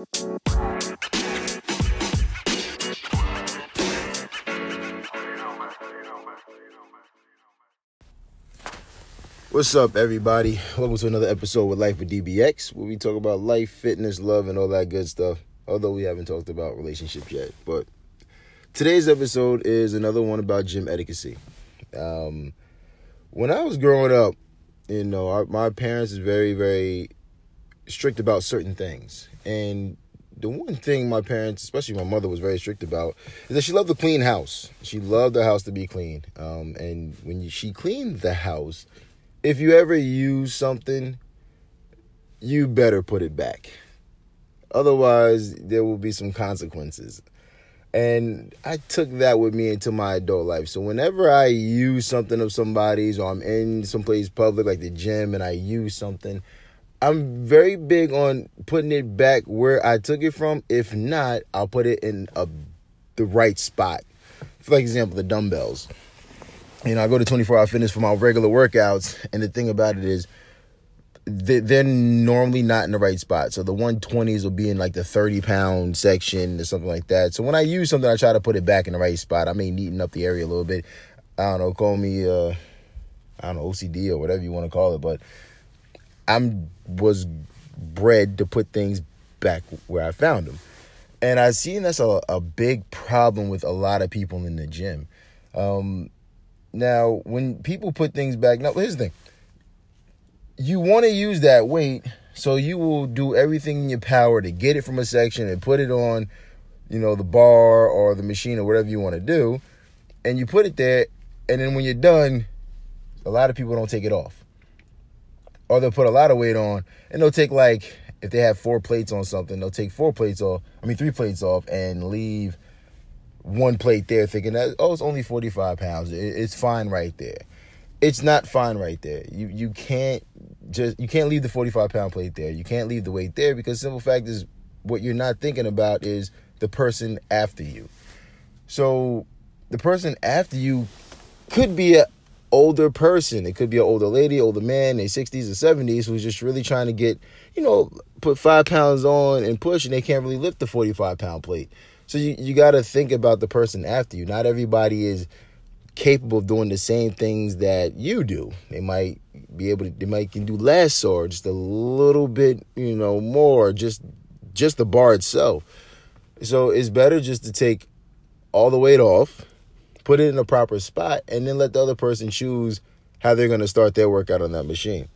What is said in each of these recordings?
What's up, everybody? Welcome to another episode with Life with DBX, where we talk about life, fitness, love, and all that good stuff. Although we haven't talked about relationships yet, but today's episode is another one about gym etiquette. Um, when I was growing up, you know, our, my parents is very, very strict about certain things, and the one thing my parents, especially my mother, was very strict about is that she loved a clean house. She loved the house to be clean, um, and when she cleaned the house if you ever use something, you better put it back. Otherwise, there will be some consequences. And I took that with me into my adult life. So whenever I use something of somebody's or I'm in someplace public like the gym and I use something, I'm very big on putting it back where I took it from. If not, I'll put it in a the right spot. For example, the dumbbells you know, I go to 24 Hour Fitness for my regular workouts, and the thing about it is, they're normally not in the right spot. So the 120s will be in like the 30 pound section or something like that. So when I use something, I try to put it back in the right spot. I may neaten up the area a little bit. I don't know, call me, uh, I don't know, OCD or whatever you want to call it, but I'm was bred to put things back where I found them. And I've seen that's a, a big problem with a lot of people in the gym. Um, now, when people put things back, now here's the thing. You want to use that weight, so you will do everything in your power to get it from a section and put it on, you know, the bar or the machine or whatever you want to do. And you put it there, and then when you're done, a lot of people don't take it off. Or they'll put a lot of weight on, and they'll take like if they have four plates on something, they'll take four plates off, I mean three plates off and leave one plate there thinking that oh it's only 45 pounds. It's fine right there. It's not fine right there. You you can't just you can't leave the 45 pound plate there. You can't leave the weight there because simple fact is what you're not thinking about is the person after you. So the person after you could be a older person it could be an older lady older man in 60s or 70s who's just really trying to get you know put five pounds on and push and they can't really lift the 45 pound plate so you, you got to think about the person after you. Not everybody is capable of doing the same things that you do. They might be able to they might can do less or just a little bit, you know, more, just just the bar itself. So it's better just to take all the weight off, put it in a proper spot, and then let the other person choose how they're going to start their workout on that machine.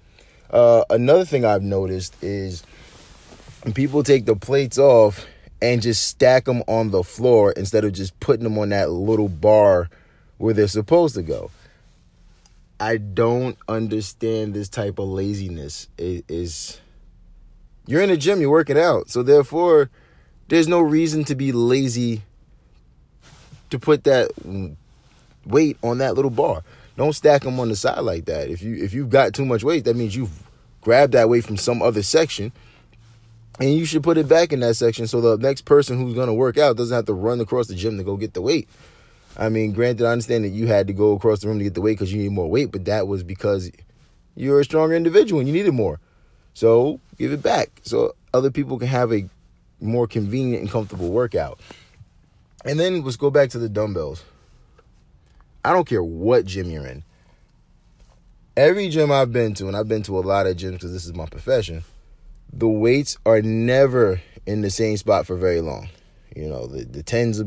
Uh, another thing I've noticed is people take the plates off and just stack them on the floor instead of just putting them on that little bar where they're supposed to go. I don't understand this type of laziness. It is you're in a gym, you're working out. So therefore, there's no reason to be lazy to put that weight on that little bar. Don't stack them on the side like that. If you if you've got too much weight, that means you've grabbed that weight from some other section and you should put it back in that section so the next person who's going to work out doesn't have to run across the gym to go get the weight. I mean, granted, I understand that you had to go across the room to get the weight because you need more weight, but that was because you're a stronger individual and you needed more. So give it back so other people can have a more convenient and comfortable workout. And then let's go back to the dumbbells. I don't care what gym you're in. Every gym I've been to, and I've been to a lot of gyms because this is my profession the weights are never in the same spot for very long. You know, the, the tens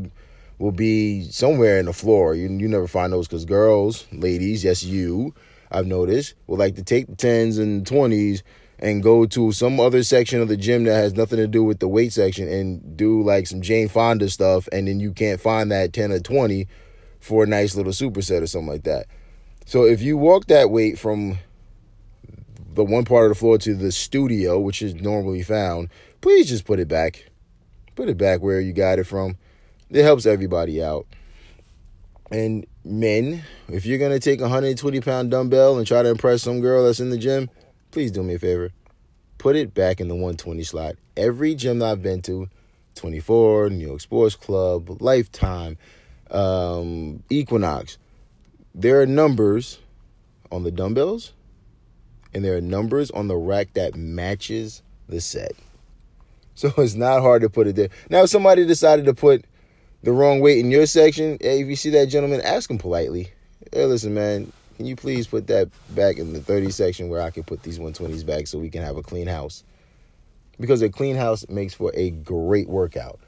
will be somewhere in the floor. You, you never find those because girls, ladies, yes, you, I've noticed, will like to take the tens and 20s and go to some other section of the gym that has nothing to do with the weight section and do like some Jane Fonda stuff. And then you can't find that 10 or 20 for a nice little superset or something like that. So if you walk that weight from the one part of the floor to the studio, which is normally found, please just put it back. Put it back where you got it from. It helps everybody out. And men, if you're gonna take a 120 pound dumbbell and try to impress some girl that's in the gym, please do me a favor. Put it back in the 120 slot. Every gym that I've been to, 24, New York Sports Club, Lifetime, um, Equinox, there are numbers on the dumbbells and there are numbers on the rack that matches the set. So it's not hard to put it there. Now, if somebody decided to put the wrong weight in your section, if you see that gentleman, ask him politely. Hey, listen, man, can you please put that back in the 30 section where I can put these 120s back so we can have a clean house? Because a clean house makes for a great workout.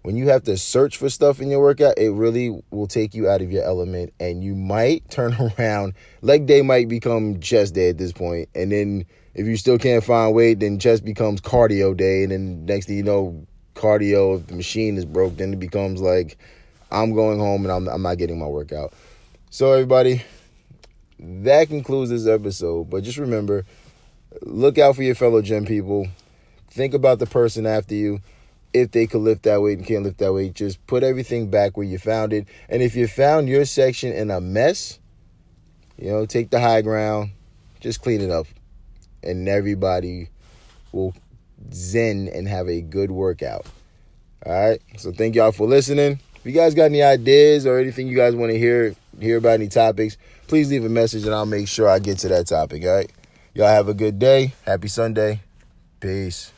When you have to search for stuff in your workout, it really will take you out of your element and you might turn around. Leg day might become chest day at this point. And then if you still can't find weight, then chest becomes cardio day. And then next thing you know, cardio, if the machine is broke, then it becomes like I'm going home and I'm, I'm not getting my workout. So, everybody, that concludes this episode. But just remember look out for your fellow gym people. Think about the person after you. If they could lift that weight and can't lift that weight, just put everything back where you found it. And if you found your section in a mess, you know, take the high ground, just clean it up, and everybody will zen and have a good workout. All right. So thank y'all for listening. If you guys got any ideas or anything you guys want to hear hear about any topics, please leave a message and I'll make sure I get to that topic. All right. Y'all have a good day. Happy Sunday. Peace.